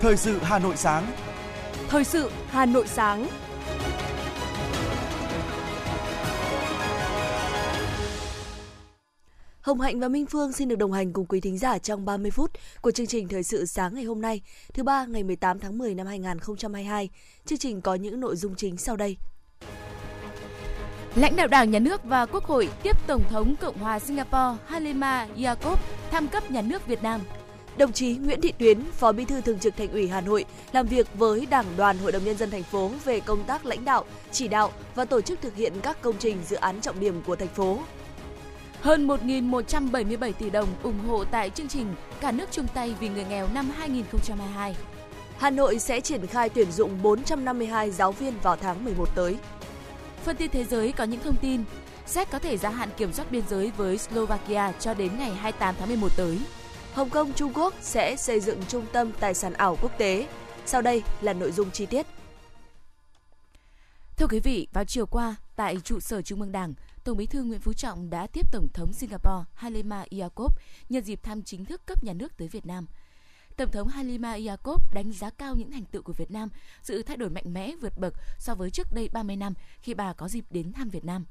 Thời sự Hà Nội sáng. Thời sự Hà Nội sáng. Hồng Hạnh và Minh Phương xin được đồng hành cùng quý thính giả trong 30 phút của chương trình Thời sự sáng ngày hôm nay, thứ ba ngày 18 tháng 10 năm 2022. Chương trình có những nội dung chính sau đây. Lãnh đạo Đảng, Nhà nước và Quốc hội tiếp Tổng thống Cộng hòa Singapore Halima Yacob thăm cấp nhà nước Việt Nam. Đồng chí Nguyễn Thị Tuyến, Phó Bí thư Thường trực Thành ủy Hà Nội làm việc với Đảng đoàn Hội đồng nhân dân thành phố về công tác lãnh đạo, chỉ đạo và tổ chức thực hiện các công trình dự án trọng điểm của thành phố. Hơn 1.177 tỷ đồng ủng hộ tại chương trình Cả nước chung tay vì người nghèo năm 2022. Hà Nội sẽ triển khai tuyển dụng 452 giáo viên vào tháng 11 tới. Phần tin thế giới có những thông tin. Séc có thể gia hạn kiểm soát biên giới với Slovakia cho đến ngày 28 tháng 11 tới. Hồng Kông, Trung Quốc sẽ xây dựng trung tâm tài sản ảo quốc tế. Sau đây là nội dung chi tiết. Thưa quý vị, vào chiều qua, tại trụ sở Trung ương Đảng, Tổng Bí thư Nguyễn Phú Trọng đã tiếp Tổng thống Singapore Halima Yacob nhân dịp thăm chính thức cấp nhà nước tới Việt Nam. Tổng thống Halima Yacob đánh giá cao những thành tựu của Việt Nam, sự thay đổi mạnh mẽ vượt bậc so với trước đây 30 năm khi bà có dịp đến thăm Việt Nam.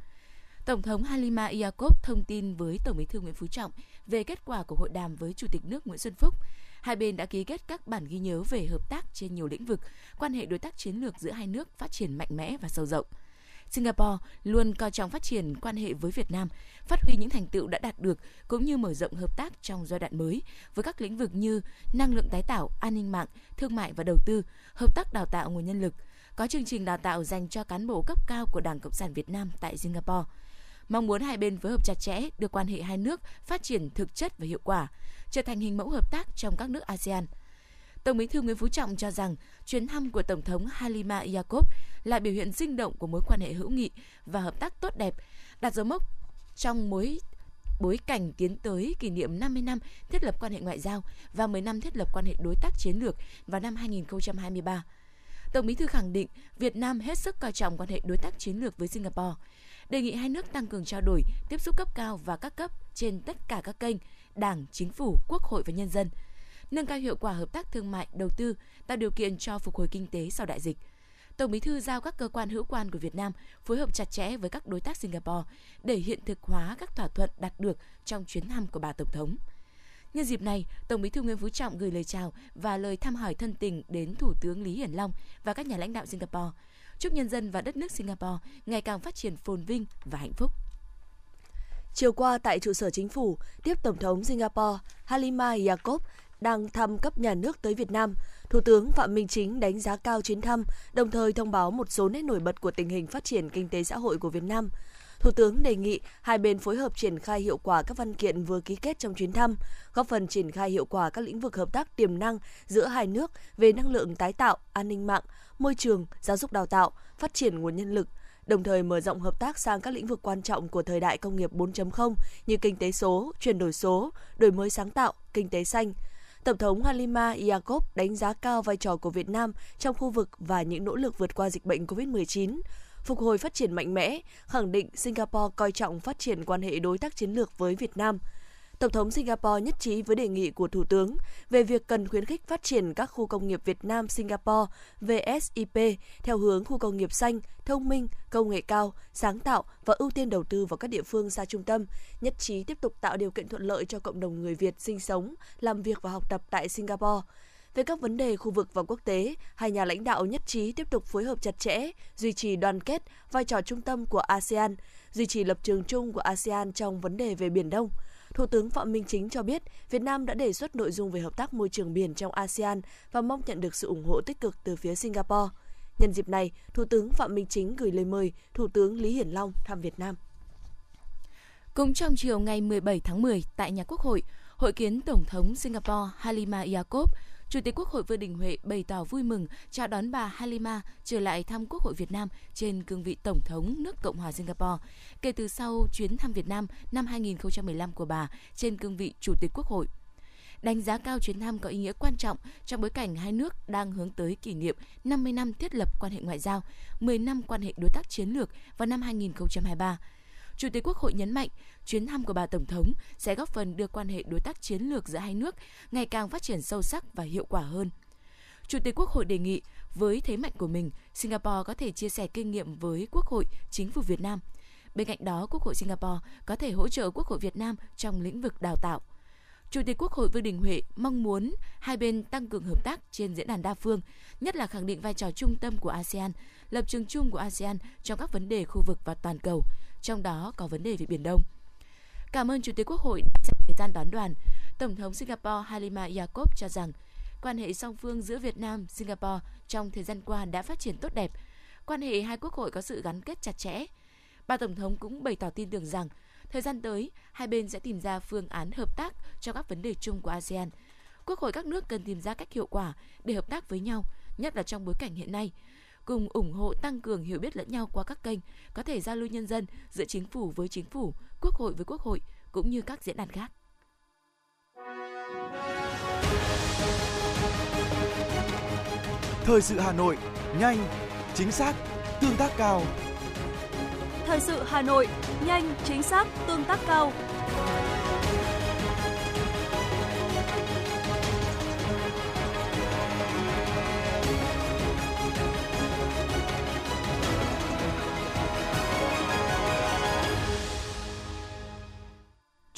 Tổng thống Halima Yacob thông tin với Tổng Bí thư Nguyễn Phú Trọng về kết quả của hội đàm với Chủ tịch nước Nguyễn Xuân Phúc. Hai bên đã ký kết các bản ghi nhớ về hợp tác trên nhiều lĩnh vực, quan hệ đối tác chiến lược giữa hai nước phát triển mạnh mẽ và sâu rộng. Singapore luôn coi trọng phát triển quan hệ với Việt Nam, phát huy những thành tựu đã đạt được cũng như mở rộng hợp tác trong giai đoạn mới với các lĩnh vực như năng lượng tái tạo, an ninh mạng, thương mại và đầu tư, hợp tác đào tạo nguồn nhân lực, có chương trình đào tạo dành cho cán bộ cấp cao của Đảng Cộng sản Việt Nam tại Singapore. Mong muốn hai bên phối hợp chặt chẽ đưa quan hệ hai nước phát triển thực chất và hiệu quả, trở thành hình mẫu hợp tác trong các nước ASEAN – Tổng Bí thư Nguyễn Phú Trọng cho rằng chuyến thăm của Tổng thống Halima Yacob là biểu hiện sinh động của mối quan hệ hữu nghị và hợp tác tốt đẹp, đặt dấu mốc trong mối bối cảnh tiến tới kỷ niệm 50 năm thiết lập quan hệ ngoại giao và 10 năm thiết lập quan hệ đối tác chiến lược vào năm 2023. Tổng Bí thư khẳng định Việt Nam hết sức coi trọng quan hệ đối tác chiến lược với Singapore, đề nghị hai nước tăng cường trao đổi, tiếp xúc cấp cao và các cấp trên tất cả các kênh, Đảng, Chính phủ, Quốc hội và nhân dân – nâng cao hiệu quả hợp tác thương mại, đầu tư, tạo điều kiện cho phục hồi kinh tế sau đại dịch. Tổng Bí thư giao các cơ quan hữu quan của Việt Nam phối hợp chặt chẽ với các đối tác Singapore để hiện thực hóa các thỏa thuận đạt được trong chuyến thăm của bà Tổng thống. Nhân dịp này, Tổng Bí thư Nguyễn Phú Trọng gửi lời chào và lời thăm hỏi thân tình đến Thủ tướng Lý Hiển Long và các nhà lãnh đạo Singapore. Chúc nhân dân và đất nước Singapore ngày càng phát triển phồn vinh và hạnh phúc. Chiều qua tại trụ sở chính phủ, tiếp Tổng thống Singapore Halima Yacob đang thăm cấp nhà nước tới Việt Nam, Thủ tướng Phạm Minh Chính đánh giá cao chuyến thăm, đồng thời thông báo một số nét nổi bật của tình hình phát triển kinh tế xã hội của Việt Nam. Thủ tướng đề nghị hai bên phối hợp triển khai hiệu quả các văn kiện vừa ký kết trong chuyến thăm, góp phần triển khai hiệu quả các lĩnh vực hợp tác tiềm năng giữa hai nước về năng lượng tái tạo, an ninh mạng, môi trường, giáo dục đào tạo, phát triển nguồn nhân lực, đồng thời mở rộng hợp tác sang các lĩnh vực quan trọng của thời đại công nghiệp 4.0 như kinh tế số, chuyển đổi số, đổi mới sáng tạo, kinh tế xanh, Tổng thống Halima Yacob đánh giá cao vai trò của Việt Nam trong khu vực và những nỗ lực vượt qua dịch bệnh COVID-19, phục hồi phát triển mạnh mẽ, khẳng định Singapore coi trọng phát triển quan hệ đối tác chiến lược với Việt Nam – Tổng thống Singapore nhất trí với đề nghị của Thủ tướng về việc cần khuyến khích phát triển các khu công nghiệp Việt Nam Singapore VSIP theo hướng khu công nghiệp xanh, thông minh, công nghệ cao, sáng tạo và ưu tiên đầu tư vào các địa phương xa trung tâm, nhất trí tiếp tục tạo điều kiện thuận lợi cho cộng đồng người Việt sinh sống, làm việc và học tập tại Singapore. Về các vấn đề khu vực và quốc tế, hai nhà lãnh đạo nhất trí tiếp tục phối hợp chặt chẽ, duy trì đoàn kết, vai trò trung tâm của ASEAN, duy trì lập trường chung của ASEAN trong vấn đề về Biển Đông – Thủ tướng Phạm Minh Chính cho biết Việt Nam đã đề xuất nội dung về hợp tác môi trường biển trong ASEAN và mong nhận được sự ủng hộ tích cực từ phía Singapore. Nhân dịp này, Thủ tướng Phạm Minh Chính gửi lời mời Thủ tướng Lý Hiển Long thăm Việt Nam. Cũng trong chiều ngày 17 tháng 10 tại nhà Quốc hội, hội kiến Tổng thống Singapore Halima Yacob Chủ tịch Quốc hội Vương Đình Huệ bày tỏ vui mừng chào đón bà Halima trở lại thăm Quốc hội Việt Nam trên cương vị Tổng thống nước Cộng hòa Singapore kể từ sau chuyến thăm Việt Nam năm 2015 của bà trên cương vị Chủ tịch Quốc hội đánh giá cao chuyến thăm có ý nghĩa quan trọng trong bối cảnh hai nước đang hướng tới kỷ niệm 50 năm thiết lập quan hệ ngoại giao, 10 năm quan hệ đối tác chiến lược vào năm 2023. Chủ tịch Quốc hội nhấn mạnh, chuyến thăm của bà Tổng thống sẽ góp phần đưa quan hệ đối tác chiến lược giữa hai nước ngày càng phát triển sâu sắc và hiệu quả hơn. Chủ tịch Quốc hội đề nghị, với thế mạnh của mình, Singapore có thể chia sẻ kinh nghiệm với Quốc hội, chính phủ Việt Nam. Bên cạnh đó, Quốc hội Singapore có thể hỗ trợ Quốc hội Việt Nam trong lĩnh vực đào tạo. Chủ tịch Quốc hội Vương Đình Huệ mong muốn hai bên tăng cường hợp tác trên diễn đàn đa phương, nhất là khẳng định vai trò trung tâm của ASEAN, lập trường chung của ASEAN trong các vấn đề khu vực và toàn cầu, trong đó có vấn đề về Biển Đông. Cảm ơn Chủ tịch Quốc hội đã dành thời gian đón đoàn. Tổng thống Singapore Halima Yacob cho rằng quan hệ song phương giữa Việt Nam, Singapore trong thời gian qua đã phát triển tốt đẹp. Quan hệ hai quốc hội có sự gắn kết chặt chẽ. Bà Tổng thống cũng bày tỏ tin tưởng rằng thời gian tới, hai bên sẽ tìm ra phương án hợp tác cho các vấn đề chung của ASEAN. Quốc hội các nước cần tìm ra cách hiệu quả để hợp tác với nhau, nhất là trong bối cảnh hiện nay cùng ủng hộ tăng cường hiểu biết lẫn nhau qua các kênh có thể giao lưu nhân dân giữa chính phủ với chính phủ, quốc hội với quốc hội cũng như các diễn đàn khác. Thời sự Hà Nội, nhanh, chính xác, tương tác cao. Thời sự Hà Nội, nhanh, chính xác, tương tác cao.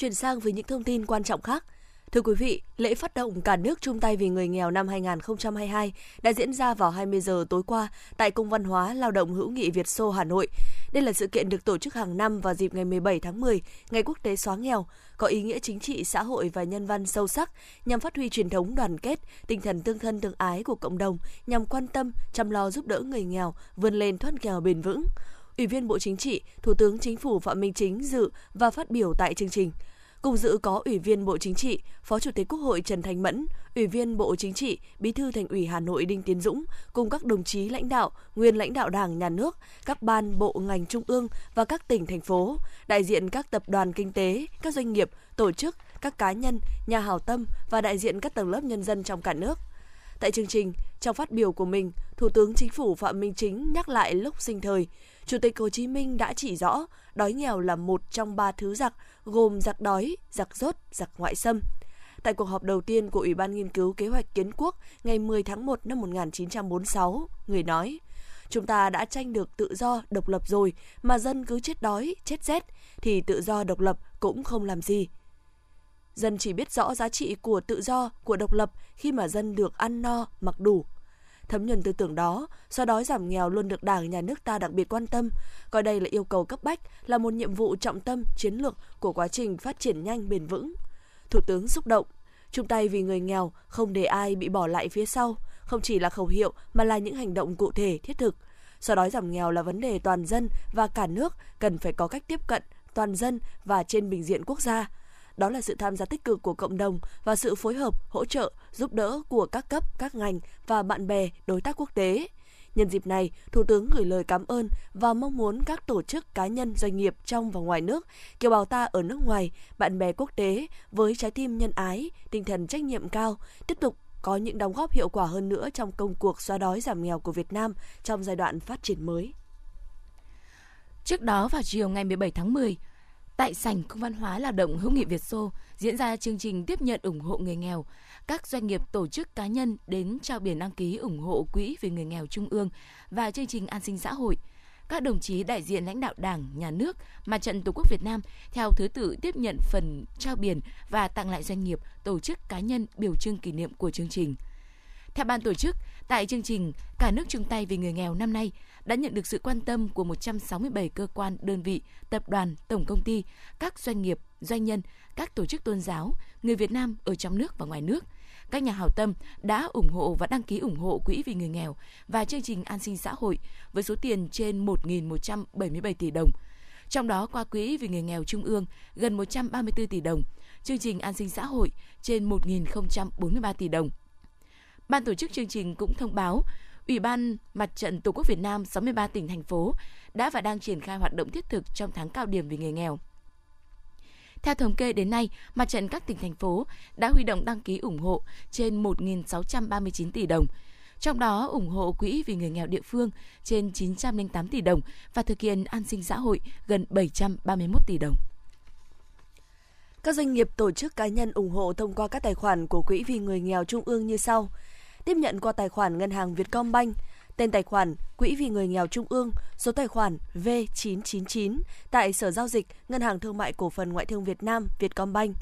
Chuyển sang với những thông tin quan trọng khác. Thưa quý vị, lễ phát động cả nước chung tay vì người nghèo năm 2022 đã diễn ra vào 20 giờ tối qua tại Cung văn hóa Lao động hữu nghị Việt Xô Hà Nội. Đây là sự kiện được tổ chức hàng năm vào dịp ngày 17 tháng 10, Ngày Quốc tế xóa nghèo, có ý nghĩa chính trị, xã hội và nhân văn sâu sắc nhằm phát huy truyền thống đoàn kết, tinh thần tương thân tương ái của cộng đồng, nhằm quan tâm, chăm lo giúp đỡ người nghèo vươn lên thoát nghèo bền vững. Ủy viên Bộ Chính trị, Thủ tướng Chính phủ Phạm Minh Chính dự và phát biểu tại chương trình. Cùng dự có Ủy viên Bộ Chính trị, Phó Chủ tịch Quốc hội Trần Thanh Mẫn, Ủy viên Bộ Chính trị, Bí thư Thành ủy Hà Nội Đinh Tiến Dũng cùng các đồng chí lãnh đạo, nguyên lãnh đạo Đảng, Nhà nước, các ban bộ ngành trung ương và các tỉnh thành phố, đại diện các tập đoàn kinh tế, các doanh nghiệp, tổ chức, các cá nhân, nhà hảo tâm và đại diện các tầng lớp nhân dân trong cả nước. Tại chương trình, trong phát biểu của mình, Thủ tướng Chính phủ Phạm Minh Chính nhắc lại lúc sinh thời, Chủ tịch Hồ Chí Minh đã chỉ rõ đói nghèo là một trong ba thứ giặc gồm giặc đói, giặc rốt, giặc ngoại xâm. Tại cuộc họp đầu tiên của Ủy ban Nghiên cứu Kế hoạch Kiến quốc ngày 10 tháng 1 năm 1946, người nói, Chúng ta đã tranh được tự do, độc lập rồi, mà dân cứ chết đói, chết rét, thì tự do độc lập cũng không làm gì. Dân chỉ biết rõ giá trị của tự do, của độc lập khi mà dân được ăn no, mặc đủ, Thấm nhuần tư tưởng đó, xóa đói giảm nghèo luôn được Đảng, Nhà nước ta đặc biệt quan tâm, coi đây là yêu cầu cấp bách, là một nhiệm vụ trọng tâm, chiến lược của quá trình phát triển nhanh bền vững. Thủ tướng xúc động, chung tay vì người nghèo, không để ai bị bỏ lại phía sau, không chỉ là khẩu hiệu mà là những hành động cụ thể thiết thực. Xóa đói giảm nghèo là vấn đề toàn dân và cả nước cần phải có cách tiếp cận toàn dân và trên bình diện quốc gia đó là sự tham gia tích cực của cộng đồng và sự phối hợp, hỗ trợ, giúp đỡ của các cấp, các ngành và bạn bè, đối tác quốc tế. Nhân dịp này, Thủ tướng gửi lời cảm ơn và mong muốn các tổ chức cá nhân doanh nghiệp trong và ngoài nước, kiều bào ta ở nước ngoài, bạn bè quốc tế với trái tim nhân ái, tinh thần trách nhiệm cao, tiếp tục có những đóng góp hiệu quả hơn nữa trong công cuộc xóa đói giảm nghèo của Việt Nam trong giai đoạn phát triển mới. Trước đó vào chiều ngày 17 tháng 10, Tại sảnh Cung văn hóa Lao động hữu nghị Việt Xô diễn ra chương trình tiếp nhận ủng hộ người nghèo. Các doanh nghiệp tổ chức cá nhân đến trao biển đăng ký ủng hộ quỹ vì người nghèo trung ương và chương trình an sinh xã hội. Các đồng chí đại diện lãnh đạo Đảng, Nhà nước, Mặt trận Tổ quốc Việt Nam theo thứ tự tiếp nhận phần trao biển và tặng lại doanh nghiệp, tổ chức cá nhân biểu trưng kỷ niệm của chương trình. Theo ban tổ chức, tại chương trình Cả nước chung tay vì người nghèo năm nay, đã nhận được sự quan tâm của 167 cơ quan, đơn vị, tập đoàn, tổng công ty, các doanh nghiệp, doanh nhân, các tổ chức tôn giáo, người Việt Nam ở trong nước và ngoài nước. Các nhà hảo tâm đã ủng hộ và đăng ký ủng hộ Quỹ vì người nghèo và chương trình an sinh xã hội với số tiền trên 1.177 tỷ đồng. Trong đó qua Quỹ vì người nghèo Trung ương gần 134 tỷ đồng, chương trình an sinh xã hội trên 1.043 tỷ đồng. Ban tổ chức chương trình cũng thông báo Ủy ban Mặt trận Tổ quốc Việt Nam 63 tỉnh thành phố đã và đang triển khai hoạt động thiết thực trong tháng cao điểm vì người nghèo. Theo thống kê đến nay, mặt trận các tỉnh thành phố đã huy động đăng ký ủng hộ trên 1.639 tỷ đồng. Trong đó ủng hộ quỹ vì người nghèo địa phương trên 908 tỷ đồng và thực hiện an sinh xã hội gần 731 tỷ đồng. Các doanh nghiệp, tổ chức cá nhân ủng hộ thông qua các tài khoản của Quỹ vì người nghèo Trung ương như sau. Tiếp nhận qua tài khoản ngân hàng Vietcombank, tên tài khoản Quỹ vì người nghèo Trung ương, số tài khoản V999 tại Sở Giao dịch Ngân hàng Thương mại Cổ phần Ngoại thương Việt Nam Vietcombank.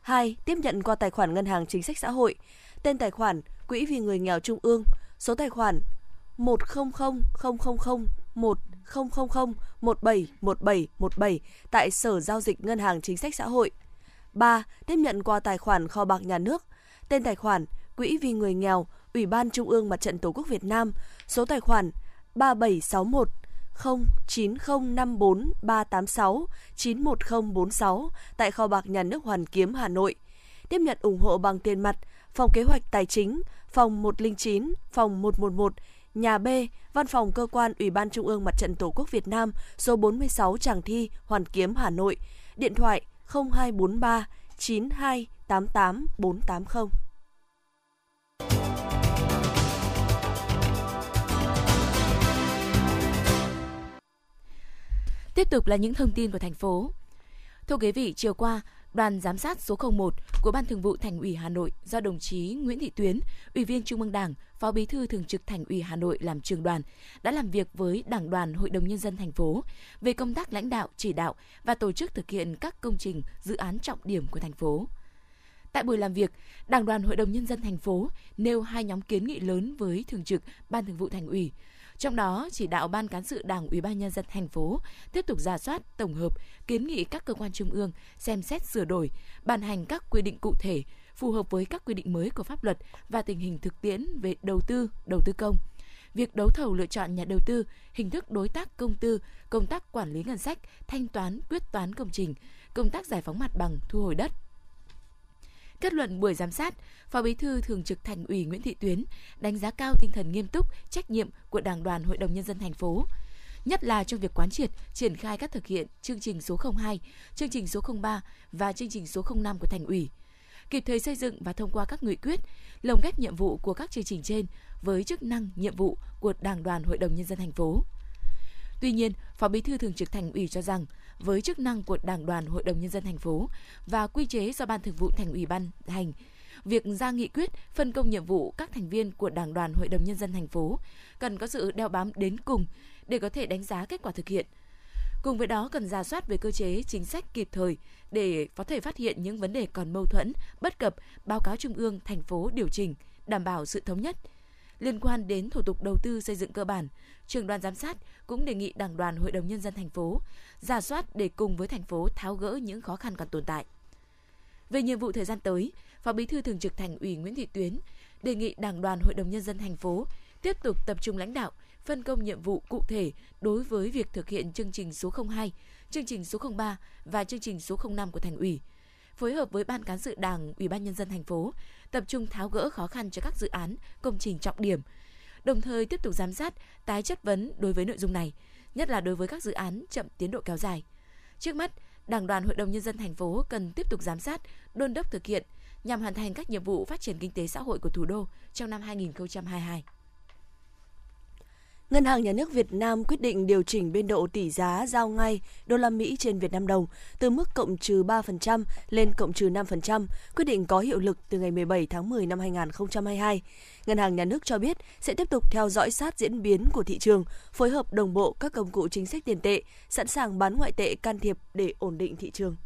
2. Tiếp nhận qua tài khoản Ngân hàng Chính sách Xã hội, tên tài khoản Quỹ vì người nghèo Trung ương, số tài khoản 100 000 1000 171717 tại Sở Giao dịch Ngân hàng Chính sách Xã hội. 3. Tiếp nhận qua tài khoản kho bạc nhà nước, tên tài khoản Quỹ vì người nghèo, Ủy ban Trung ương Mặt trận Tổ quốc Việt Nam, số tài khoản 3761 09054386 91046 tại kho bạc nhà nước Hoàn Kiếm, Hà Nội. Tiếp nhận ủng hộ bằng tiền mặt, Phòng Kế hoạch Tài chính, phòng 109, phòng 111, nhà B, Văn phòng Cơ quan Ủy ban Trung ương Mặt trận Tổ quốc Việt Nam, số 46 Tràng Thi, Hoàn Kiếm, Hà Nội. Điện thoại 0243 9288 480. Tiếp tục là những thông tin của thành phố. Thưa quý vị, chiều qua, đoàn giám sát số 01 của Ban Thường vụ Thành ủy Hà Nội do đồng chí Nguyễn Thị Tuyến, Ủy viên Trung ương Đảng, Phó Bí thư Thường trực Thành ủy Hà Nội làm trường đoàn đã làm việc với Đảng đoàn Hội đồng nhân dân thành phố về công tác lãnh đạo, chỉ đạo và tổ chức thực hiện các công trình, dự án trọng điểm của thành phố. Tại buổi làm việc, Đảng đoàn Hội đồng nhân dân thành phố nêu hai nhóm kiến nghị lớn với Thường trực Ban Thường vụ Thành ủy, trong đó, chỉ đạo Ban cán sự Đảng Ủy ban nhân dân thành phố tiếp tục ra soát, tổng hợp, kiến nghị các cơ quan trung ương xem xét sửa đổi, ban hành các quy định cụ thể phù hợp với các quy định mới của pháp luật và tình hình thực tiễn về đầu tư, đầu tư công. Việc đấu thầu lựa chọn nhà đầu tư, hình thức đối tác công tư, công tác quản lý ngân sách, thanh toán, quyết toán công trình, công tác giải phóng mặt bằng, thu hồi đất, Kết luận buổi giám sát, Phó Bí thư Thường trực Thành ủy Nguyễn Thị Tuyến đánh giá cao tinh thần nghiêm túc, trách nhiệm của Đảng đoàn Hội đồng nhân dân thành phố, nhất là trong việc quán triệt, triển khai các thực hiện chương trình số 02, chương trình số 03 và chương trình số 05 của thành ủy. Kịp thời xây dựng và thông qua các nghị quyết, lồng ghép nhiệm vụ của các chương trình trên với chức năng, nhiệm vụ của Đảng đoàn Hội đồng nhân dân thành phố. Tuy nhiên, Phó Bí thư Thường trực Thành ủy cho rằng với chức năng của Đảng đoàn Hội đồng nhân dân thành phố và quy chế do Ban Thường vụ Thành ủy ban hành, việc ra nghị quyết phân công nhiệm vụ các thành viên của Đảng đoàn Hội đồng nhân dân thành phố cần có sự đeo bám đến cùng để có thể đánh giá kết quả thực hiện. Cùng với đó cần ra soát về cơ chế chính sách kịp thời để có thể phát hiện những vấn đề còn mâu thuẫn, bất cập, báo cáo trung ương, thành phố điều chỉnh, đảm bảo sự thống nhất, Liên quan đến thủ tục đầu tư xây dựng cơ bản, trường đoàn giám sát cũng đề nghị Đảng đoàn Hội đồng nhân dân thành phố giả soát để cùng với thành phố tháo gỡ những khó khăn còn tồn tại. Về nhiệm vụ thời gian tới, Phó Bí thư Thường trực Thành ủy Nguyễn Thị Tuyến đề nghị Đảng đoàn Hội đồng nhân dân thành phố tiếp tục tập trung lãnh đạo, phân công nhiệm vụ cụ thể đối với việc thực hiện chương trình số 02, chương trình số 03 và chương trình số 05 của thành ủy phối hợp với ban cán sự Đảng, Ủy ban nhân dân thành phố tập trung tháo gỡ khó khăn cho các dự án, công trình trọng điểm. Đồng thời tiếp tục giám sát, tái chất vấn đối với nội dung này, nhất là đối với các dự án chậm tiến độ kéo dài. Trước mắt, Đảng đoàn Hội đồng nhân dân thành phố cần tiếp tục giám sát, đôn đốc thực hiện nhằm hoàn thành các nhiệm vụ phát triển kinh tế xã hội của thủ đô trong năm 2022. Ngân hàng Nhà nước Việt Nam quyết định điều chỉnh biên độ tỷ giá giao ngay đô la Mỹ trên Việt Nam đồng từ mức cộng trừ 3% lên cộng trừ 5%, quyết định có hiệu lực từ ngày 17 tháng 10 năm 2022. Ngân hàng Nhà nước cho biết sẽ tiếp tục theo dõi sát diễn biến của thị trường, phối hợp đồng bộ các công cụ chính sách tiền tệ, sẵn sàng bán ngoại tệ can thiệp để ổn định thị trường.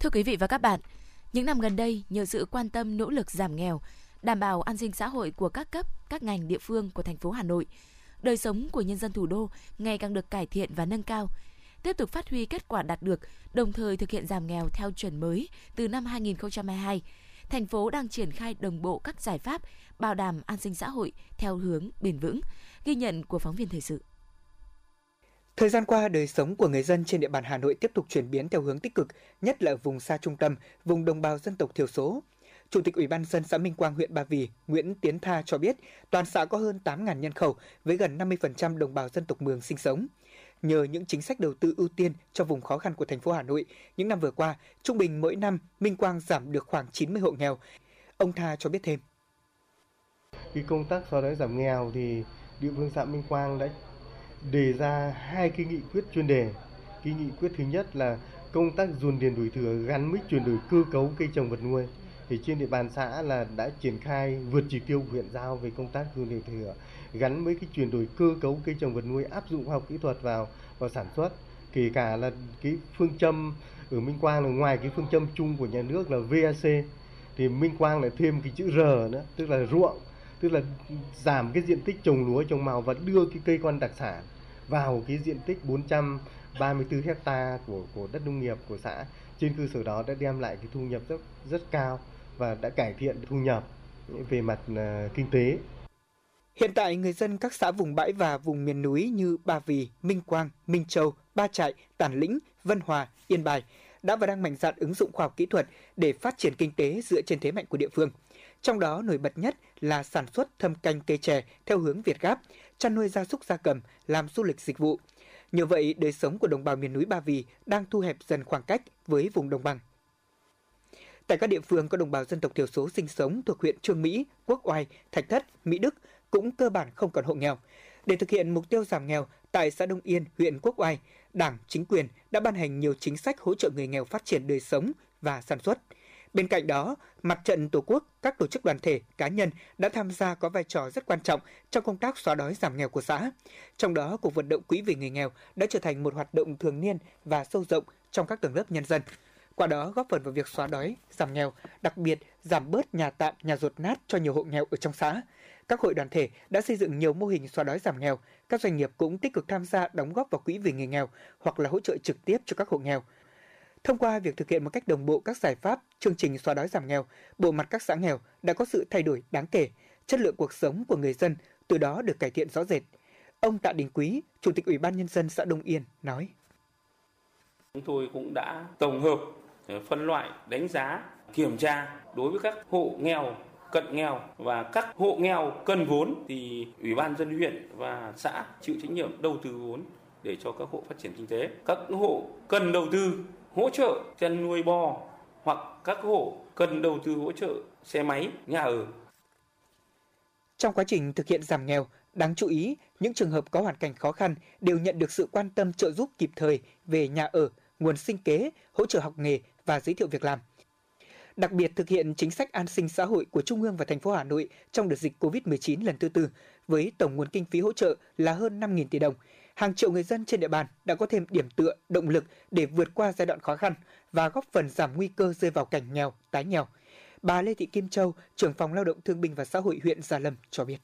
Thưa quý vị và các bạn, những năm gần đây, nhờ sự quan tâm nỗ lực giảm nghèo, đảm bảo an sinh xã hội của các cấp, các ngành địa phương của thành phố Hà Nội. Đời sống của nhân dân thủ đô ngày càng được cải thiện và nâng cao. Tiếp tục phát huy kết quả đạt được, đồng thời thực hiện giảm nghèo theo chuẩn mới từ năm 2022. Thành phố đang triển khai đồng bộ các giải pháp bảo đảm an sinh xã hội theo hướng bền vững, ghi nhận của phóng viên thời sự. Thời gian qua, đời sống của người dân trên địa bàn Hà Nội tiếp tục chuyển biến theo hướng tích cực, nhất là ở vùng xa trung tâm, vùng đồng bào dân tộc thiểu số. Chủ tịch Ủy ban dân xã Minh Quang huyện Ba Vì, Nguyễn Tiến Tha cho biết, toàn xã có hơn 8.000 nhân khẩu với gần 50% đồng bào dân tộc Mường sinh sống. Nhờ những chính sách đầu tư ưu tiên cho vùng khó khăn của thành phố Hà Nội, những năm vừa qua, trung bình mỗi năm Minh Quang giảm được khoảng 90 hộ nghèo. Ông Tha cho biết thêm. cái công tác xóa đói giảm nghèo thì địa phương xã Minh Quang đã đề ra hai cái nghị quyết chuyên đề. Cái nghị quyết thứ nhất là công tác dồn điền đổi thừa gắn với chuyển đổi cơ cấu cây trồng vật nuôi. Thì trên địa bàn xã là đã triển khai vượt chỉ tiêu huyện giao về công tác dồn địa thừa, gắn với cái chuyển đổi cơ cấu cây trồng vật nuôi, áp dụng khoa học kỹ thuật vào vào sản xuất. Kể cả là cái phương châm ở Minh Quang là ngoài cái phương châm chung của nhà nước là VAC thì Minh Quang lại thêm cái chữ R nữa, tức là ruộng, tức là giảm cái diện tích trồng lúa, trồng màu và đưa cái cây con đặc sản vào cái diện tích 434 hecta của của đất nông nghiệp của xã. Trên cơ sở đó đã đem lại cái thu nhập rất rất cao và đã cải thiện thu nhập về mặt à, kinh tế Hiện tại, người dân các xã vùng bãi và vùng miền núi như Ba Vì, Minh Quang, Minh Châu, Ba Trại, Tản Lĩnh, Vân Hòa, Yên Bài đã và đang mạnh dạn ứng dụng khoa học kỹ thuật để phát triển kinh tế dựa trên thế mạnh của địa phương. Trong đó nổi bật nhất là sản xuất thâm canh cây chè theo hướng Việt Gáp, chăn nuôi gia súc gia cầm, làm du lịch dịch vụ. Nhờ vậy, đời sống của đồng bào miền núi Ba Vì đang thu hẹp dần khoảng cách với vùng đồng bằng. Tại các địa phương có đồng bào dân tộc thiểu số sinh sống thuộc huyện Trương Mỹ, Quốc Oai, Thạch Thất, Mỹ Đức cũng cơ bản không còn hộ nghèo. Để thực hiện mục tiêu giảm nghèo, tại xã Đông Yên, huyện Quốc Oai, Đảng, chính quyền đã ban hành nhiều chính sách hỗ trợ người nghèo phát triển đời sống và sản xuất. Bên cạnh đó, Mặt trận Tổ quốc, các tổ chức đoàn thể, cá nhân đã tham gia có vai trò rất quan trọng trong công tác xóa đói giảm nghèo của xã. Trong đó, cuộc vận động quỹ vì người nghèo đã trở thành một hoạt động thường niên và sâu rộng trong các tầng lớp nhân dân. Qua đó góp phần vào việc xóa đói, giảm nghèo, đặc biệt giảm bớt nhà tạm, nhà rột nát cho nhiều hộ nghèo ở trong xã các hội đoàn thể đã xây dựng nhiều mô hình xóa đói giảm nghèo. Các doanh nghiệp cũng tích cực tham gia đóng góp vào quỹ vì người nghèo hoặc là hỗ trợ trực tiếp cho các hộ nghèo. Thông qua việc thực hiện một cách đồng bộ các giải pháp, chương trình xóa đói giảm nghèo, bộ mặt các xã nghèo đã có sự thay đổi đáng kể, chất lượng cuộc sống của người dân từ đó được cải thiện rõ rệt. Ông Tạ Đình Quý, Chủ tịch Ủy ban Nhân dân xã Đông Yên nói. Chúng tôi cũng đã tổng hợp, Ờ, phân loại, đánh giá, kiểm tra đối với các hộ nghèo cận nghèo và các hộ nghèo cần vốn thì ủy ban dân huyện và xã chịu trách nhiệm đầu tư vốn để cho các hộ phát triển kinh tế. Các hộ cần đầu tư hỗ trợ chăn nuôi bò hoặc các hộ cần đầu tư hỗ trợ xe máy, nhà ở. Trong quá trình thực hiện giảm nghèo, đáng chú ý, những trường hợp có hoàn cảnh khó khăn đều nhận được sự quan tâm trợ giúp kịp thời về nhà ở, nguồn sinh kế, hỗ trợ học nghề và giới thiệu việc làm – đặc biệt thực hiện chính sách an sinh xã hội của Trung ương và thành phố Hà Nội trong đợt dịch COVID-19 lần thứ tư với tổng nguồn kinh phí hỗ trợ là hơn 5.000 tỷ đồng. Hàng triệu người dân trên địa bàn đã có thêm điểm tựa, động lực để vượt qua giai đoạn khó khăn và góp phần giảm nguy cơ rơi vào cảnh nghèo, tái nghèo. Bà Lê Thị Kim Châu, trưởng phòng lao động thương binh và xã hội huyện Gia Lâm cho biết.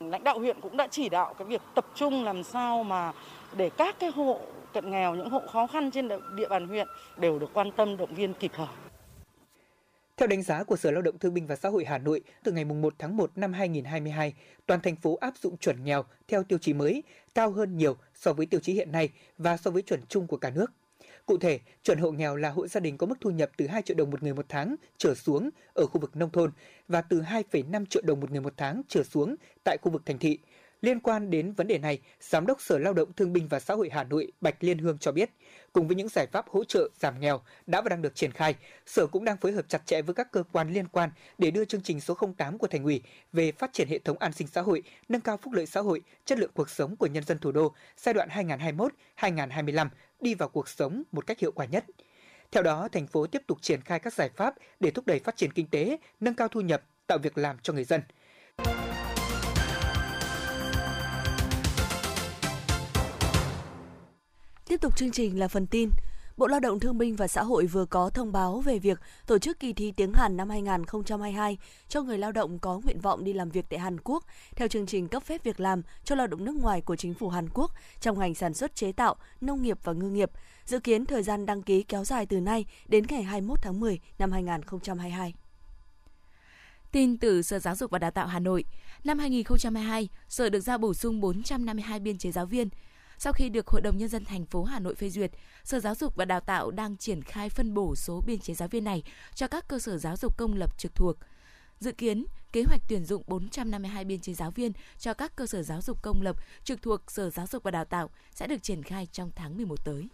Lãnh đạo huyện cũng đã chỉ đạo cái việc tập trung làm sao mà để các cái hộ cận nghèo, những hộ khó khăn trên địa bàn huyện đều được quan tâm động viên kịp thời. Theo đánh giá của Sở Lao động Thương binh và Xã hội Hà Nội, từ ngày 1 tháng 1 năm 2022, toàn thành phố áp dụng chuẩn nghèo theo tiêu chí mới, cao hơn nhiều so với tiêu chí hiện nay và so với chuẩn chung của cả nước. Cụ thể, chuẩn hộ nghèo là hộ gia đình có mức thu nhập từ 2 triệu đồng một người một tháng trở xuống ở khu vực nông thôn và từ 2,5 triệu đồng một người một tháng trở xuống tại khu vực thành thị. Liên quan đến vấn đề này, Giám đốc Sở Lao động Thương binh và Xã hội Hà Nội Bạch Liên Hương cho biết, cùng với những giải pháp hỗ trợ giảm nghèo đã và đang được triển khai, Sở cũng đang phối hợp chặt chẽ với các cơ quan liên quan để đưa chương trình số 08 của Thành ủy về phát triển hệ thống an sinh xã hội, nâng cao phúc lợi xã hội, chất lượng cuộc sống của nhân dân thủ đô giai đoạn 2021-2025 đi vào cuộc sống một cách hiệu quả nhất. Theo đó, thành phố tiếp tục triển khai các giải pháp để thúc đẩy phát triển kinh tế, nâng cao thu nhập, tạo việc làm cho người dân – Tiếp tục chương trình là phần tin. Bộ Lao động Thương binh và Xã hội vừa có thông báo về việc tổ chức kỳ thi tiếng Hàn năm 2022 cho người lao động có nguyện vọng đi làm việc tại Hàn Quốc theo chương trình cấp phép việc làm cho lao động nước ngoài của chính phủ Hàn Quốc trong ngành sản xuất chế tạo, nông nghiệp và ngư nghiệp. Dự kiến thời gian đăng ký kéo dài từ nay đến ngày 21 tháng 10 năm 2022. Tin từ Sở Giáo dục và Đào tạo Hà Nội, năm 2022, Sở được giao bổ sung 452 biên chế giáo viên, sau khi được Hội đồng Nhân dân thành phố Hà Nội phê duyệt, Sở Giáo dục và Đào tạo đang triển khai phân bổ số biên chế giáo viên này cho các cơ sở giáo dục công lập trực thuộc. Dự kiến, kế hoạch tuyển dụng 452 biên chế giáo viên cho các cơ sở giáo dục công lập trực thuộc Sở Giáo dục và Đào tạo sẽ được triển khai trong tháng 11 tới.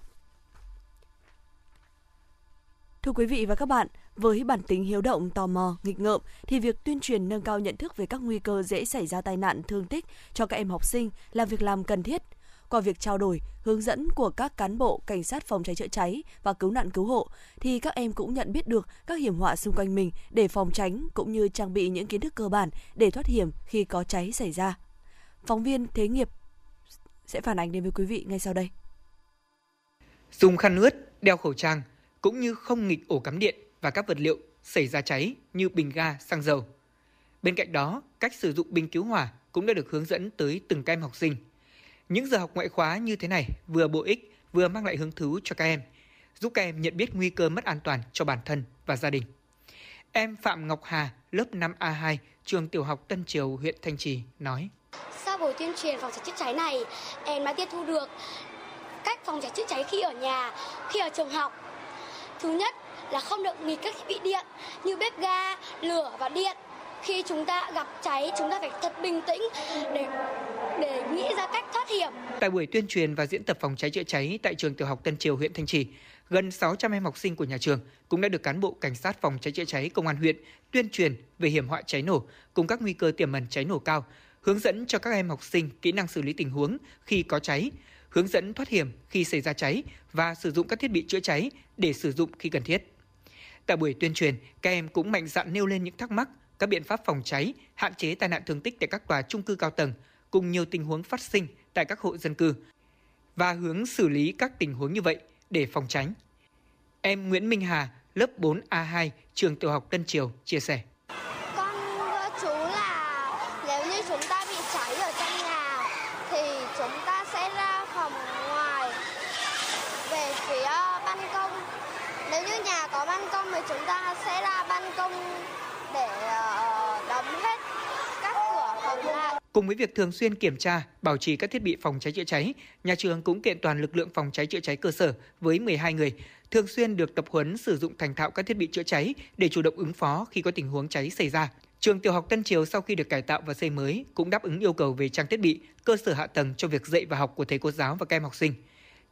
Thưa quý vị và các bạn, với bản tính hiếu động, tò mò, nghịch ngợm thì việc tuyên truyền nâng cao nhận thức về các nguy cơ dễ xảy ra tai nạn, thương tích cho các em học sinh là việc làm cần thiết. Qua việc trao đổi, hướng dẫn của các cán bộ cảnh sát phòng cháy chữa cháy và cứu nạn cứu hộ thì các em cũng nhận biết được các hiểm họa xung quanh mình để phòng tránh cũng như trang bị những kiến thức cơ bản để thoát hiểm khi có cháy xảy ra. Phóng viên Thế nghiệp sẽ phản ánh đến với quý vị ngay sau đây. Dùng khăn ướt, đeo khẩu trang cũng như không nghịch ổ cắm điện và các vật liệu xảy ra cháy như bình ga, xăng dầu. Bên cạnh đó, cách sử dụng bình cứu hỏa cũng đã được hướng dẫn tới từng các em học sinh. Những giờ học ngoại khóa như thế này vừa bổ ích, vừa mang lại hứng thú cho các em, giúp các em nhận biết nguy cơ mất an toàn cho bản thân và gia đình. Em Phạm Ngọc Hà, lớp 5A2, trường tiểu học Tân Triều, huyện Thanh Trì nói. Sau buổi tuyên truyền phòng cháy chữa cháy này, em đã tiếp thu được cách phòng cháy chữa cháy khi ở nhà, khi ở trường học. Thứ nhất là không được nghỉ các thiết bị điện như bếp ga, lửa và điện. Khi chúng ta gặp cháy, chúng ta phải thật bình tĩnh để để nghĩ ra cách thoát hiểm. Tại buổi tuyên truyền và diễn tập phòng cháy chữa cháy tại trường tiểu học Tân Triều, huyện Thanh Trì, gần 600 em học sinh của nhà trường cũng đã được cán bộ cảnh sát phòng cháy chữa cháy công an huyện tuyên truyền về hiểm họa cháy nổ cùng các nguy cơ tiềm ẩn cháy nổ cao, hướng dẫn cho các em học sinh kỹ năng xử lý tình huống khi có cháy, hướng dẫn thoát hiểm khi xảy ra cháy và sử dụng các thiết bị chữa cháy để sử dụng khi cần thiết. Tại buổi tuyên truyền, các em cũng mạnh dạn nêu lên những thắc mắc, các biện pháp phòng cháy, hạn chế tai nạn thương tích tại các tòa trung cư cao tầng, cùng nhiều tình huống phát sinh tại các hộ dân cư và hướng xử lý các tình huống như vậy để phòng tránh. Em Nguyễn Minh Hà, lớp 4A2, trường tiểu học Tân Triều chia sẻ. Con thưa chú là nếu như chúng ta bị cháy ở trong nhà thì chúng ta sẽ ra phòng ngoài về phía ban công. Nếu như nhà có ban công thì chúng ta sẽ ra ban công để ờ, đóng hết các cửa phòng lại. Cùng với việc thường xuyên kiểm tra, bảo trì các thiết bị phòng cháy chữa cháy, nhà trường cũng kiện toàn lực lượng phòng cháy chữa cháy cơ sở với 12 người, thường xuyên được tập huấn sử dụng thành thạo các thiết bị chữa cháy để chủ động ứng phó khi có tình huống cháy xảy ra. Trường tiểu học Tân Triều sau khi được cải tạo và xây mới cũng đáp ứng yêu cầu về trang thiết bị, cơ sở hạ tầng cho việc dạy và học của thầy cô giáo và các em học sinh.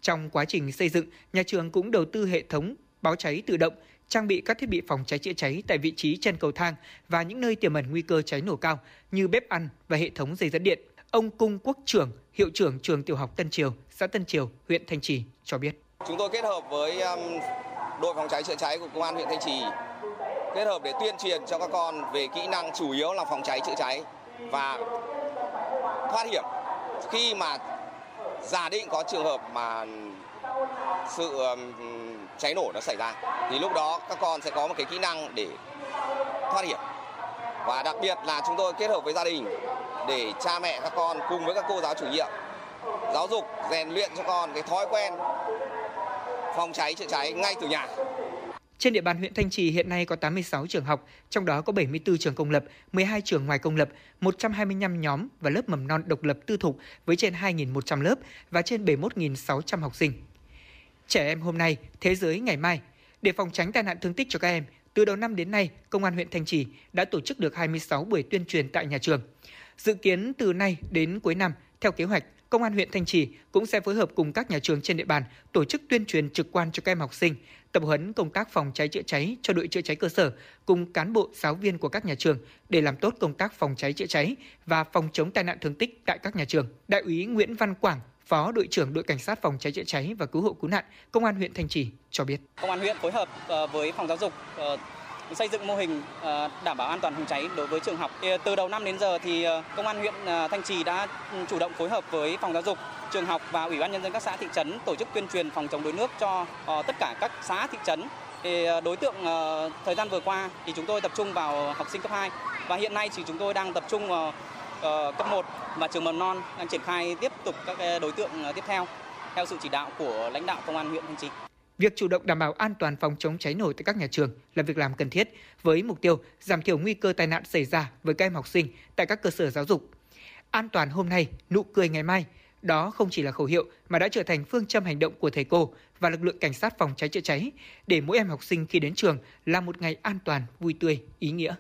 Trong quá trình xây dựng, nhà trường cũng đầu tư hệ thống báo cháy tự động, trang bị các thiết bị phòng cháy chữa cháy tại vị trí chân cầu thang và những nơi tiềm ẩn nguy cơ cháy nổ cao như bếp ăn và hệ thống dây dẫn điện. Ông Cung Quốc Trưởng, hiệu trưởng trường tiểu học Tân Triều, xã Tân Triều, huyện Thanh Trì cho biết. Chúng tôi kết hợp với um, đội phòng cháy chữa cháy của công an huyện Thanh Trì kết hợp để tuyên truyền cho các con về kỹ năng chủ yếu là phòng cháy chữa cháy và thoát hiểm khi mà giả định có trường hợp mà sự um, cháy nổ nó xảy ra thì lúc đó các con sẽ có một cái kỹ năng để thoát hiểm và đặc biệt là chúng tôi kết hợp với gia đình để cha mẹ các con cùng với các cô giáo chủ nhiệm giáo dục rèn luyện cho con cái thói quen phòng cháy chữa cháy ngay từ nhà. Trên địa bàn huyện Thanh Trì hiện nay có 86 trường học, trong đó có 74 trường công lập, 12 trường ngoài công lập, 125 nhóm và lớp mầm non độc lập tư thục với trên 2.100 lớp và trên 71.600 học sinh. Trẻ em hôm nay, thế giới ngày mai. Để phòng tránh tai nạn thương tích cho các em, từ đầu năm đến nay, Công an huyện Thanh Trì đã tổ chức được 26 buổi tuyên truyền tại nhà trường. Dự kiến từ nay đến cuối năm, theo kế hoạch, Công an huyện Thanh Trì cũng sẽ phối hợp cùng các nhà trường trên địa bàn tổ chức tuyên truyền trực quan cho các em học sinh, tập huấn công tác phòng cháy chữa cháy cho đội chữa cháy cơ sở cùng cán bộ giáo viên của các nhà trường để làm tốt công tác phòng cháy chữa cháy và phòng chống tai nạn thương tích tại các nhà trường. Đại úy Nguyễn Văn Quảng, Phó đội trưởng đội cảnh sát phòng cháy chữa cháy và cứu hộ cứu nạn Công an huyện Thanh Trì cho biết. Công an huyện phối hợp ờ, với phòng giáo dục ờ, xây dựng mô hình ờ, đảm bảo an toàn phòng cháy đối với trường học. Từ đầu năm đến giờ thì công an huyện Thanh Trì đã ừ, chủ động phối hợp với phòng giáo dục, trường học và ủy ban nhân dân các xã thị trấn tổ chức tuyên truyền phòng chống đuối nước cho tất cả các xã thị trấn. Thì đối tượng thời gian vừa qua thì chúng tôi tập trung vào học sinh cấp 2 và hiện nay thì chúng tôi đang tập trung vào Ờ, cấp 1 và trường mầm non đang triển khai tiếp tục các đối tượng ờ, tiếp theo theo sự chỉ đạo của lãnh đạo công an huyện Thanh Trì. Việc chủ động đảm bảo an toàn phòng chống cháy nổ tại các nhà trường là việc làm cần thiết với mục tiêu giảm thiểu nguy cơ tai nạn xảy ra với các em học sinh tại các cơ sở giáo dục. An toàn hôm nay, nụ cười ngày mai, đó không chỉ là khẩu hiệu mà đã trở thành phương châm hành động của thầy cô và lực lượng cảnh sát phòng cháy chữa cháy để mỗi em học sinh khi đến trường là một ngày an toàn, vui tươi, ý nghĩa.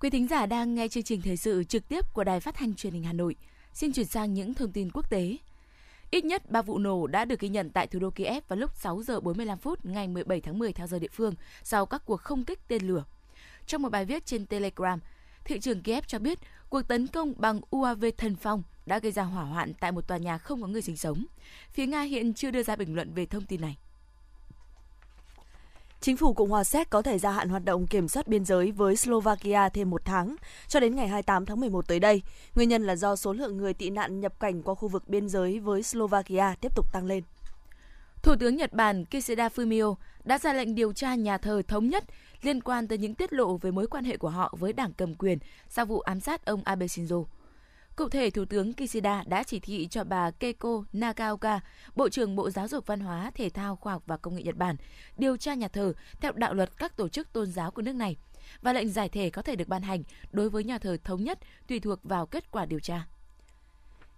Quý thính giả đang nghe chương trình thời sự trực tiếp của Đài Phát thanh Truyền hình Hà Nội. Xin chuyển sang những thông tin quốc tế. Ít nhất 3 vụ nổ đã được ghi nhận tại thủ đô Kiev vào lúc 6 giờ 45 phút ngày 17 tháng 10 theo giờ địa phương sau các cuộc không kích tên lửa. Trong một bài viết trên Telegram, thị trưởng Kiev cho biết cuộc tấn công bằng UAV thần phong đã gây ra hỏa hoạn tại một tòa nhà không có người sinh sống. Phía Nga hiện chưa đưa ra bình luận về thông tin này. Chính phủ Cộng hòa Séc có thể gia hạn hoạt động kiểm soát biên giới với Slovakia thêm một tháng, cho đến ngày 28 tháng 11 tới đây. Nguyên nhân là do số lượng người tị nạn nhập cảnh qua khu vực biên giới với Slovakia tiếp tục tăng lên. Thủ tướng Nhật Bản Kishida Fumio đã ra lệnh điều tra nhà thờ Thống Nhất liên quan tới những tiết lộ về mối quan hệ của họ với đảng cầm quyền sau vụ ám sát ông Abe Shinzo. Cụ thể, Thủ tướng Kishida đã chỉ thị cho bà Keiko Nagaoka, Bộ trưởng Bộ Giáo dục Văn hóa, Thể thao, Khoa học và Công nghệ Nhật Bản, điều tra nhà thờ theo đạo luật các tổ chức tôn giáo của nước này và lệnh giải thể có thể được ban hành đối với nhà thờ thống nhất tùy thuộc vào kết quả điều tra.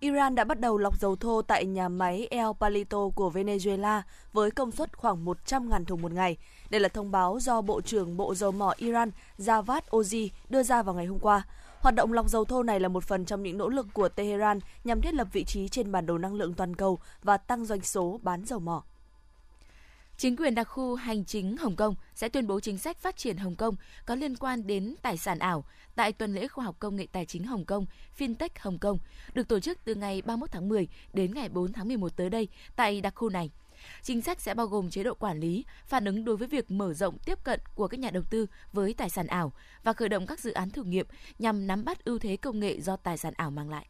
Iran đã bắt đầu lọc dầu thô tại nhà máy El Palito của Venezuela với công suất khoảng 100.000 thùng một ngày. Đây là thông báo do Bộ trưởng Bộ Dầu mỏ Iran Javad Ozi đưa ra vào ngày hôm qua. Hoạt động lọc dầu thô này là một phần trong những nỗ lực của Tehran nhằm thiết lập vị trí trên bản đồ năng lượng toàn cầu và tăng doanh số bán dầu mỏ. Chính quyền đặc khu hành chính Hồng Kông sẽ tuyên bố chính sách phát triển Hồng Kông có liên quan đến tài sản ảo tại tuần lễ khoa học công nghệ tài chính Hồng Kông, FinTech Hồng Kông, được tổ chức từ ngày 31 tháng 10 đến ngày 4 tháng 11 tới đây tại đặc khu này. Chính sách sẽ bao gồm chế độ quản lý, phản ứng đối với việc mở rộng tiếp cận của các nhà đầu tư với tài sản ảo và khởi động các dự án thử nghiệm nhằm nắm bắt ưu thế công nghệ do tài sản ảo mang lại.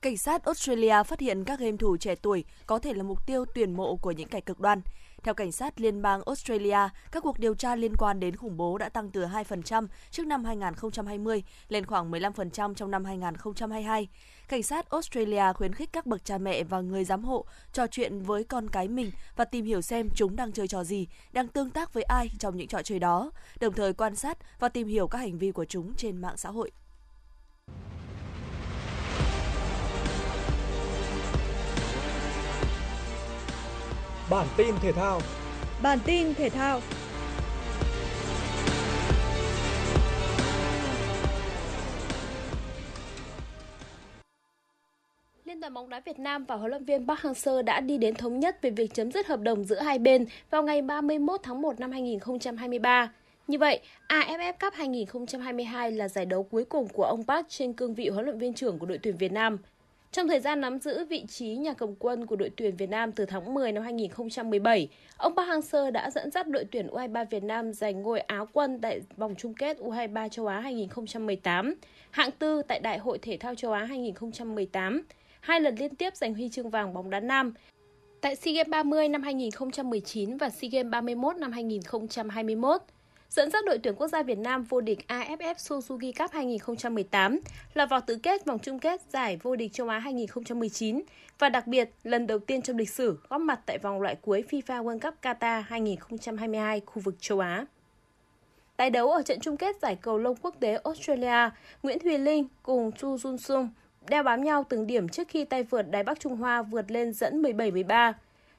Cảnh sát Australia phát hiện các game thủ trẻ tuổi có thể là mục tiêu tuyển mộ của những kẻ cực đoan. Theo cảnh sát liên bang Australia, các cuộc điều tra liên quan đến khủng bố đã tăng từ 2% trước năm 2020 lên khoảng 15% trong năm 2022. Cảnh sát Australia khuyến khích các bậc cha mẹ và người giám hộ trò chuyện với con cái mình và tìm hiểu xem chúng đang chơi trò gì, đang tương tác với ai trong những trò chơi đó, đồng thời quan sát và tìm hiểu các hành vi của chúng trên mạng xã hội. Bản tin thể thao. Bản tin thể thao. Liên đoàn bóng đá Việt Nam và huấn luyện viên Park Hang-seo đã đi đến thống nhất về việc chấm dứt hợp đồng giữa hai bên vào ngày 31 tháng 1 năm 2023. Như vậy, AFF Cup 2022 là giải đấu cuối cùng của ông Park trên cương vị huấn luyện viên trưởng của đội tuyển Việt Nam. Trong thời gian nắm giữ vị trí nhà cầm quân của đội tuyển Việt Nam từ tháng 10 năm 2017, ông Park Hang-seo đã dẫn dắt đội tuyển U23 Việt Nam giành ngôi áo quân tại vòng chung kết U23 châu Á 2018, hạng tư tại Đại hội Thể thao châu Á 2018, hai lần liên tiếp giành huy chương vàng bóng đá nam. Tại SEA Games 30 năm 2019 và SEA Games 31 năm 2021 dẫn dắt đội tuyển quốc gia Việt Nam vô địch AFF Suzuki Cup 2018, lọt vào tứ kết vòng chung kết giải vô địch châu Á 2019 và đặc biệt lần đầu tiên trong lịch sử góp mặt tại vòng loại cuối FIFA World Cup Qatar 2022 khu vực châu Á. Tái đấu ở trận chung kết giải cầu lông quốc tế Australia, Nguyễn Thùy Linh cùng Chu Jun Sung đeo bám nhau từng điểm trước khi tay vượt Đài Bắc Trung Hoa vượt lên dẫn 17-13.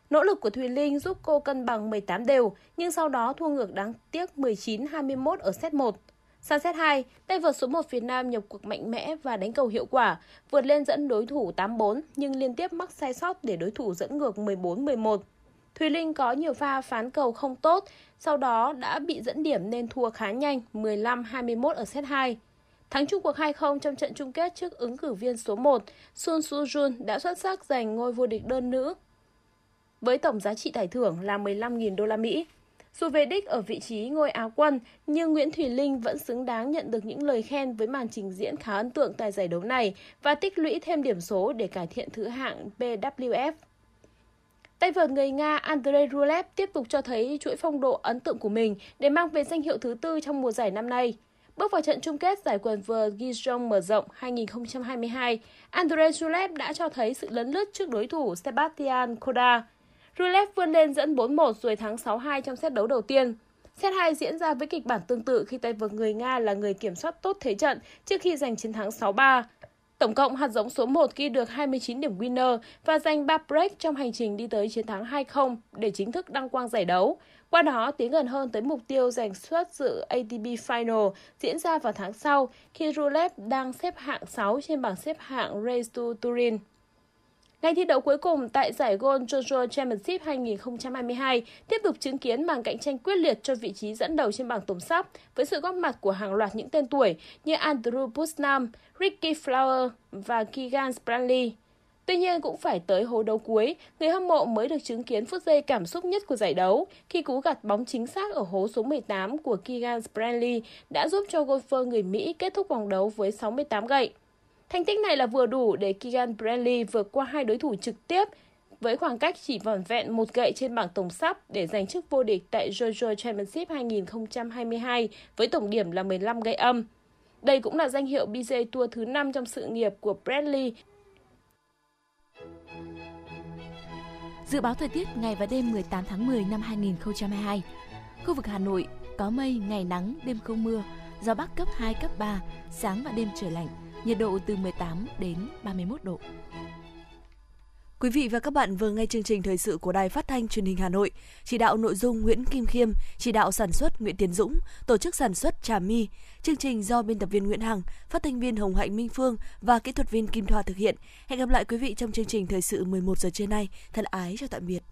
Nỗ lực của Thùy Linh giúp cô cân bằng 18 đều, nhưng sau đó thua ngược đáng tiếc 19-21 ở set 1. Sang set 2, tay vợt số 1 Việt Nam nhập cuộc mạnh mẽ và đánh cầu hiệu quả, vượt lên dẫn đối thủ 8-4 nhưng liên tiếp mắc sai sót để đối thủ dẫn ngược 14-11. Thùy Linh có nhiều pha phán cầu không tốt, sau đó đã bị dẫn điểm nên thua khá nhanh 15-21 ở set 2. Thắng chung cuộc 2-0 trong trận chung kết trước ứng cử viên số 1, Sun Soo Jun đã xuất sắc giành ngôi vô địch đơn nữ với tổng giá trị giải thưởng là 15.000 đô la Mỹ. Dù về đích ở vị trí ngôi áo quân, nhưng Nguyễn Thùy Linh vẫn xứng đáng nhận được những lời khen với màn trình diễn khá ấn tượng tại giải đấu này và tích lũy thêm điểm số để cải thiện thứ hạng BWF. Tay vợt người Nga Andrei Rublev tiếp tục cho thấy chuỗi phong độ ấn tượng của mình để mang về danh hiệu thứ tư trong mùa giải năm nay. Bước vào trận chung kết giải quần vợt Gijong mở rộng 2022, Andrei Rublev đã cho thấy sự lấn lướt trước đối thủ Sebastian Koda. Rublev vươn lên dẫn 4-1 rồi thắng 6-2 trong set đấu đầu tiên. Set 2 diễn ra với kịch bản tương tự khi tay vợt người Nga là người kiểm soát tốt thế trận trước khi giành chiến thắng 6-3. Tổng cộng hạt giống số 1 ghi được 29 điểm winner và giành 3 break trong hành trình đi tới chiến thắng 2-0 để chính thức đăng quang giải đấu. Qua đó, tiến gần hơn tới mục tiêu giành suất dự ATP Final diễn ra vào tháng sau khi Rublev đang xếp hạng 6 trên bảng xếp hạng Race to Turin. Ngày thi đấu cuối cùng tại giải Gold Jojo Championship 2022 tiếp tục chứng kiến màn cạnh tranh quyết liệt cho vị trí dẫn đầu trên bảng tổng sắp với sự góp mặt của hàng loạt những tên tuổi như Andrew Busnam, Ricky Flower và Keegan Spranley. Tuy nhiên cũng phải tới hố đấu cuối, người hâm mộ mới được chứng kiến phút giây cảm xúc nhất của giải đấu khi cú gặt bóng chính xác ở hố số 18 của Keegan Spranley đã giúp cho golfer người Mỹ kết thúc vòng đấu với 68 gậy. Thành tích này là vừa đủ để Keegan Bradley vượt qua hai đối thủ trực tiếp với khoảng cách chỉ vỏn vẹn một gậy trên bảng tổng sắp để giành chức vô địch tại Jojo Championship 2022 với tổng điểm là 15 gậy âm. Đây cũng là danh hiệu PGA Tour thứ 5 trong sự nghiệp của Bradley. Dự báo thời tiết ngày và đêm 18 tháng 10 năm 2022. Khu vực Hà Nội có mây, ngày nắng, đêm không mưa, gió bắc cấp 2, cấp 3, sáng và đêm trời lạnh nhiệt độ từ 18 đến 31 độ. Quý vị và các bạn vừa nghe chương trình thời sự của Đài Phát thanh Truyền hình Hà Nội, chỉ đạo nội dung Nguyễn Kim Khiêm, chỉ đạo sản xuất Nguyễn Tiến Dũng, tổ chức sản xuất Trà My. Chương trình do biên tập viên Nguyễn Hằng, phát thanh viên Hồng Hạnh Minh Phương và kỹ thuật viên Kim Thoa thực hiện. Hẹn gặp lại quý vị trong chương trình thời sự 11 giờ trưa nay. Thân ái chào tạm biệt.